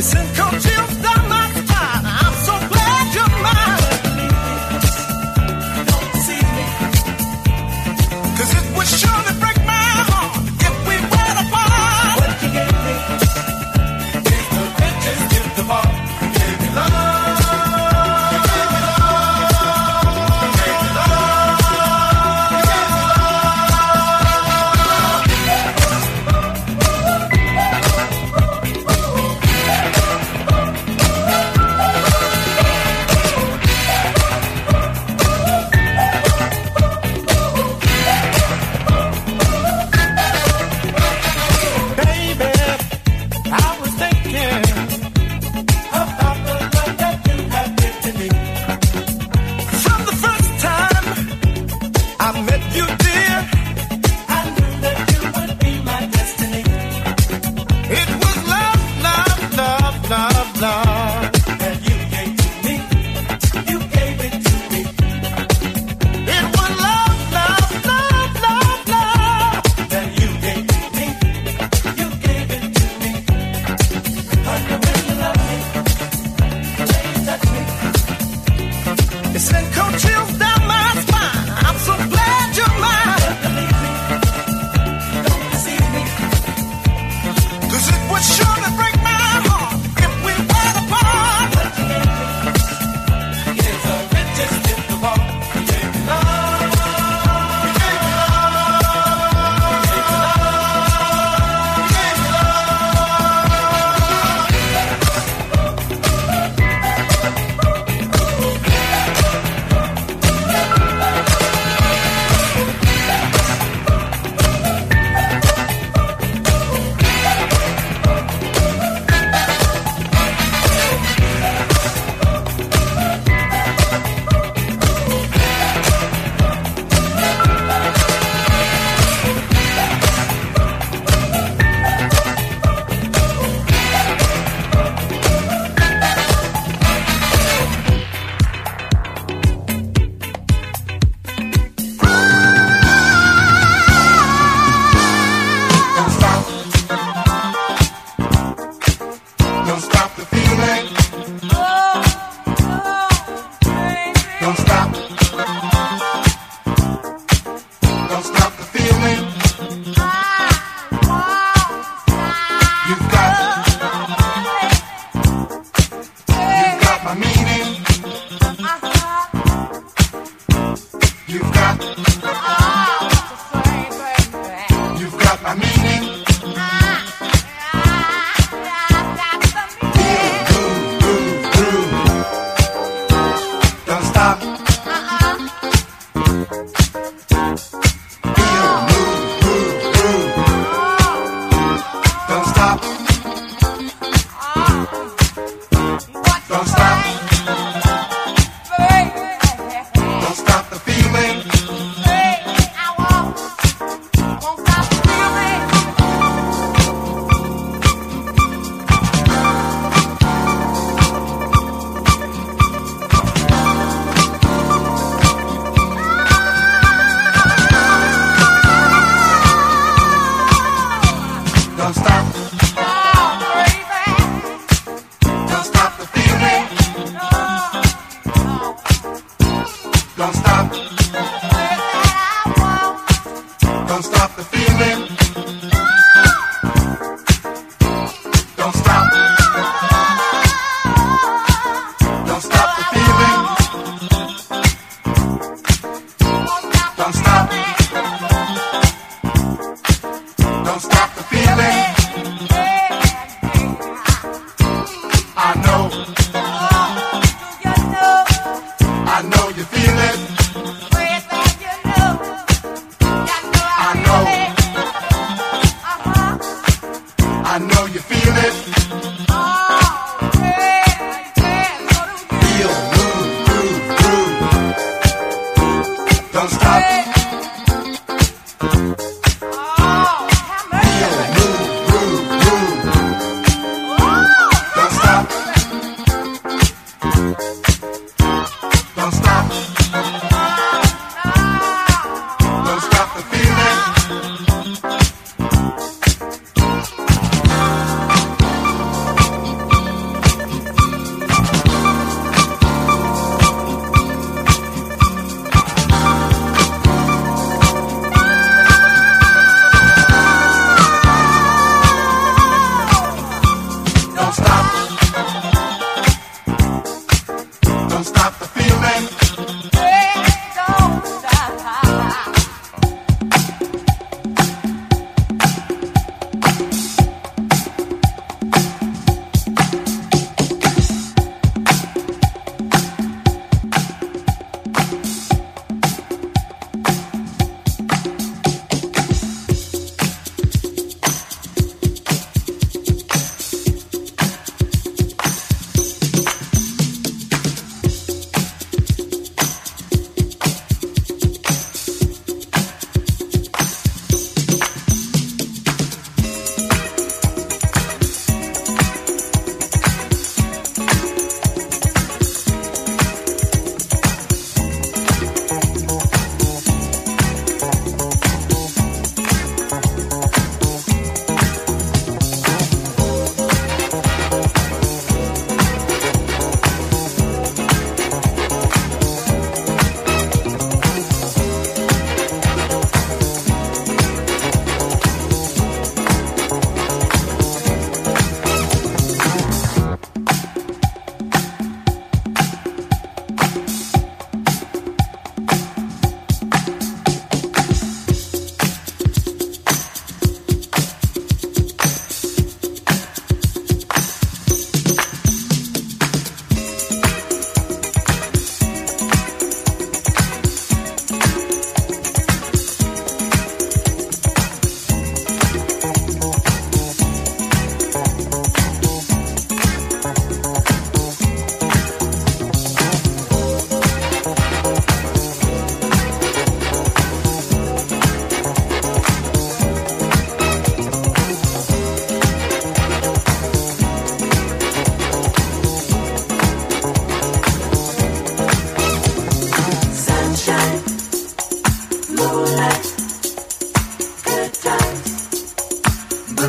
Sen kaçıyorsan You've got.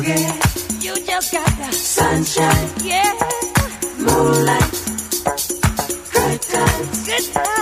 forget. You just got the sunshine, yeah, moonlight, good times, good times.